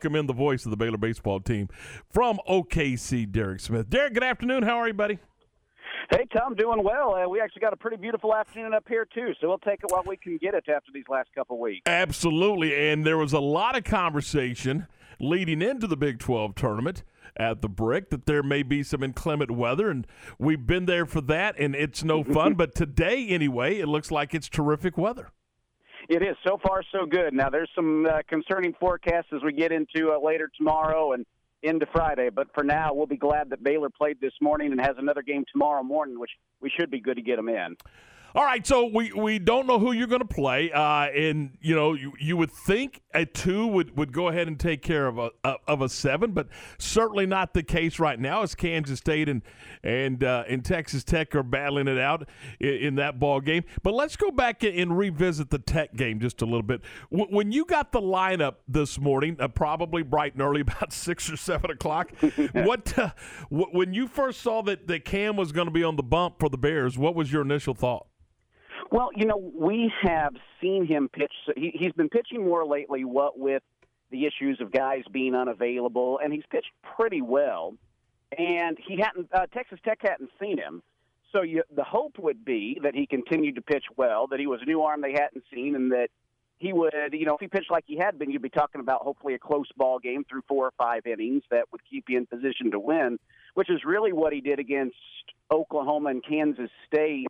Come in the voice of the Baylor baseball team from OKC, Derek Smith. Derek, good afternoon. How are you, buddy? Hey, Tom, doing well. Uh, we actually got a pretty beautiful afternoon up here, too, so we'll take it while we can get it after these last couple weeks. Absolutely. And there was a lot of conversation leading into the Big 12 tournament at the Brick that there may be some inclement weather, and we've been there for that, and it's no fun. but today, anyway, it looks like it's terrific weather. It is. So far, so good. Now, there's some uh, concerning forecasts as we get into uh, later tomorrow and into Friday. But for now, we'll be glad that Baylor played this morning and has another game tomorrow morning, which we should be good to get them in. All right, so we, we don't know who you're going to play, uh, and you know you, you would think a two would, would go ahead and take care of a of a seven, but certainly not the case right now. As Kansas State and and uh, and Texas Tech are battling it out in, in, that ball game. But let's go back and revisit the Tech game just a little bit. W- when you got the lineup this morning, uh, probably bright and early, about six or seven o'clock. what uh, w- when you first saw that that Cam was going to be on the bump for the Bears, what was your initial thought? Well, you know, we have seen him pitch. He, he's been pitching more lately, what with the issues of guys being unavailable, and he's pitched pretty well. And he hadn't, uh, Texas Tech hadn't seen him. So you, the hope would be that he continued to pitch well, that he was a new arm they hadn't seen, and that he would, you know, if he pitched like he had been, you'd be talking about hopefully a close ball game through four or five innings that would keep you in position to win, which is really what he did against Oklahoma and Kansas State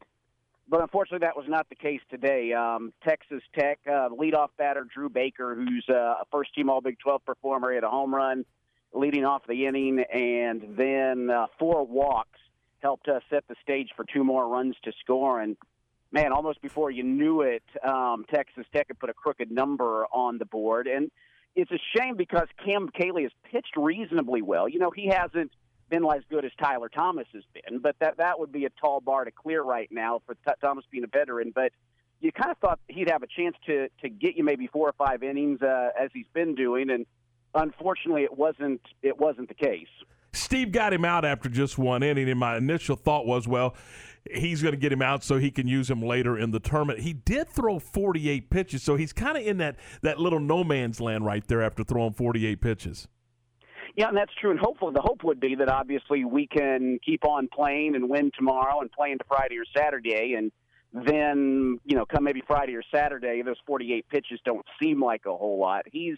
but unfortunately, that was not the case today. Um, Texas Tech uh, leadoff batter Dru Baker, who's uh, a first-team All Big 12 performer, had a home run leading off the inning, and then uh, four walks helped uh, set the stage for two more runs to score. And man, almost before you knew it, um, Texas Tech had put a crooked number on the board, and it's a shame because Cam Caley has pitched reasonably well. You know, he hasn't been as good as Tyler Thomas has been, but that that would be a tall bar to clear right now for Thomas being a veteran. But you kind of thought he'd have a chance to to get you maybe four or five innings uh, as he's been doing, and unfortunately, it wasn't it wasn't the case. Steve got him out after just one inning, and my initial thought was, well, he's going to get him out so he can use him later in the tournament. He did throw 48 pitches, so he's kind of in that that little no man's land right there after throwing 48 pitches. Yeah, and that's true. And hopefully, the hope would be that obviously we can keep on playing and win tomorrow and play into Friday or Saturday. And then, you know, come maybe Friday or Saturday, those 48 pitches don't seem like a whole lot. He's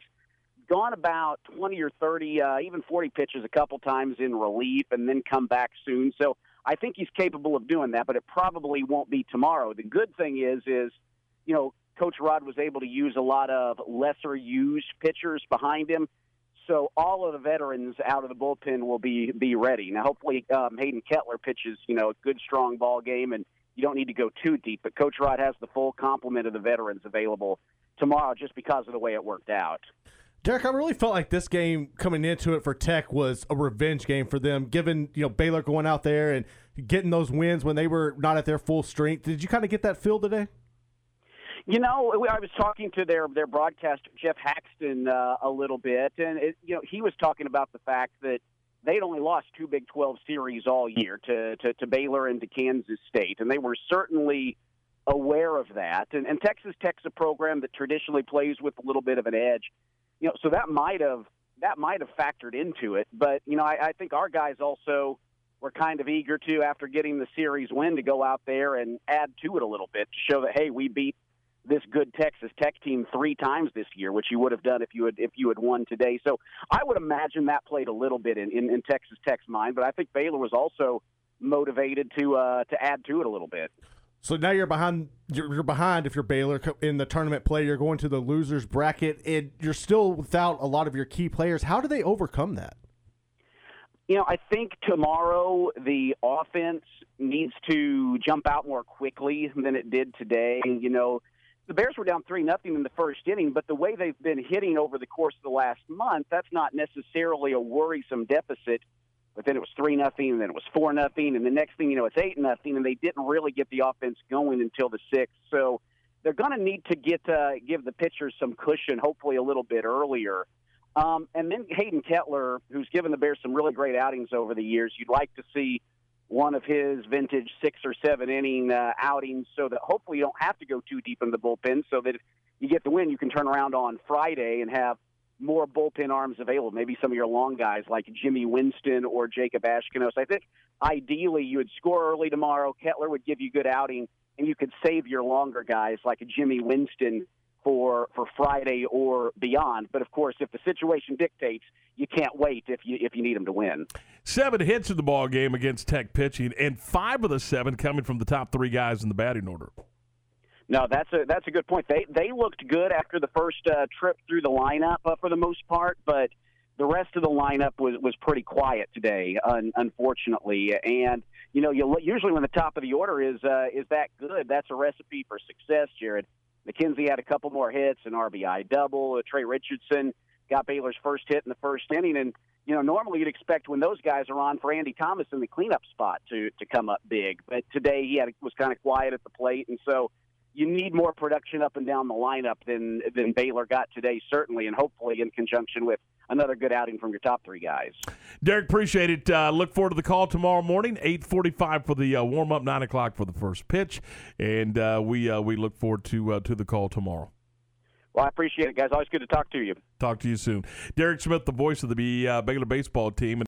gone about 20 or 30, uh, even 40 pitches a couple times in relief and then come back soon. So I think he's capable of doing that, but it probably won't be tomorrow. The good thing is, is, you know, Coach Rod was able to use a lot of lesser used pitchers behind him so all of the veterans out of the bullpen will be be ready. Now, hopefully, um, Hayden Kettler pitches you know a good strong ball game, and you don't need to go too deep. But Coach Rod has the full complement of the veterans available tomorrow, just because of the way it worked out. Derek, I really felt like this game coming into it for Tech was a revenge game for them, given you know Baylor going out there and getting those wins when they were not at their full strength. Did you kind of get that feel today? You know, I was talking to their their broadcaster Jeff Haxton uh, a little bit, and it, you know he was talking about the fact that they'd only lost two Big 12 series all year to, to, to Baylor and to Kansas State, and they were certainly aware of that. And, and Texas Tech's a program that traditionally plays with a little bit of an edge, you know, so that might have that might have factored into it. But you know, I, I think our guys also were kind of eager to, after getting the series win, to go out there and add to it a little bit to show that hey, we beat this good Texas Tech team three times this year, which you would have done if you had if you had won today. So I would imagine that played a little bit in, in, in Texas Tech's mind, but I think Baylor was also motivated to uh, to add to it a little bit. So now you're behind. You're, you're behind if you're Baylor in the tournament play. You're going to the losers bracket, and you're still without a lot of your key players. How do they overcome that? You know, I think tomorrow the offense needs to jump out more quickly than it did today. You know, the Bears were down three nothing in the first inning, but the way they've been hitting over the course of the last month, that's not necessarily a worrisome deficit. But then it was three nothing, and then it was four nothing, and the next thing you know, it's eight nothing, and they didn't really get the offense going until the sixth. So they're going to need to get uh, give the pitchers some cushion, hopefully a little bit earlier. Um, and then Hayden Kettler, who's given the Bears some really great outings over the years, you'd like to see one of his vintage six or seven inning uh, outings so that hopefully you don't have to go too deep in the bullpen so that if you get the win, you can turn around on Friday and have more bullpen arms available. Maybe some of your long guys like Jimmy Winston or Jacob Ashkinos. I think ideally you would score early tomorrow. Kettler would give you good outing, and you could save your longer guys like Jimmy Winston for for Friday or beyond. But of course, if the situation dictates, you can't wait if you if you need them to win. Seven hits in the ball game against Tech pitching, and five of the seven coming from the top three guys in the batting order. No, that's a that's a good point. They they looked good after the first uh, trip through the lineup uh, for the most part, but the rest of the lineup was was pretty quiet today, un, unfortunately. And you know, you usually when the top of the order is uh, is that good, that's a recipe for success, Jared. McKenzie had a couple more hits, an RBI double. Tre Richardson got Baylor's first hit in the first inning, and you know normally you'd expect when those guys are on for Andy Thomas in the cleanup spot to to come up big, but today he had was kind of quiet at the plate, and so you need more production up and down the lineup than than Baylor got today, certainly, and hopefully in conjunction with another good outing from your top three guys. Derek, appreciate it. Uh, look forward to the call tomorrow morning, eight forty-five for the uh, warm up, nine o'clock for the first pitch, and uh, we uh, we look forward to uh, to the call tomorrow. Well, I appreciate it, guys. Always good to talk to you. Talk to you soon, Derek Smith, the voice of the uh, Baylor baseball team.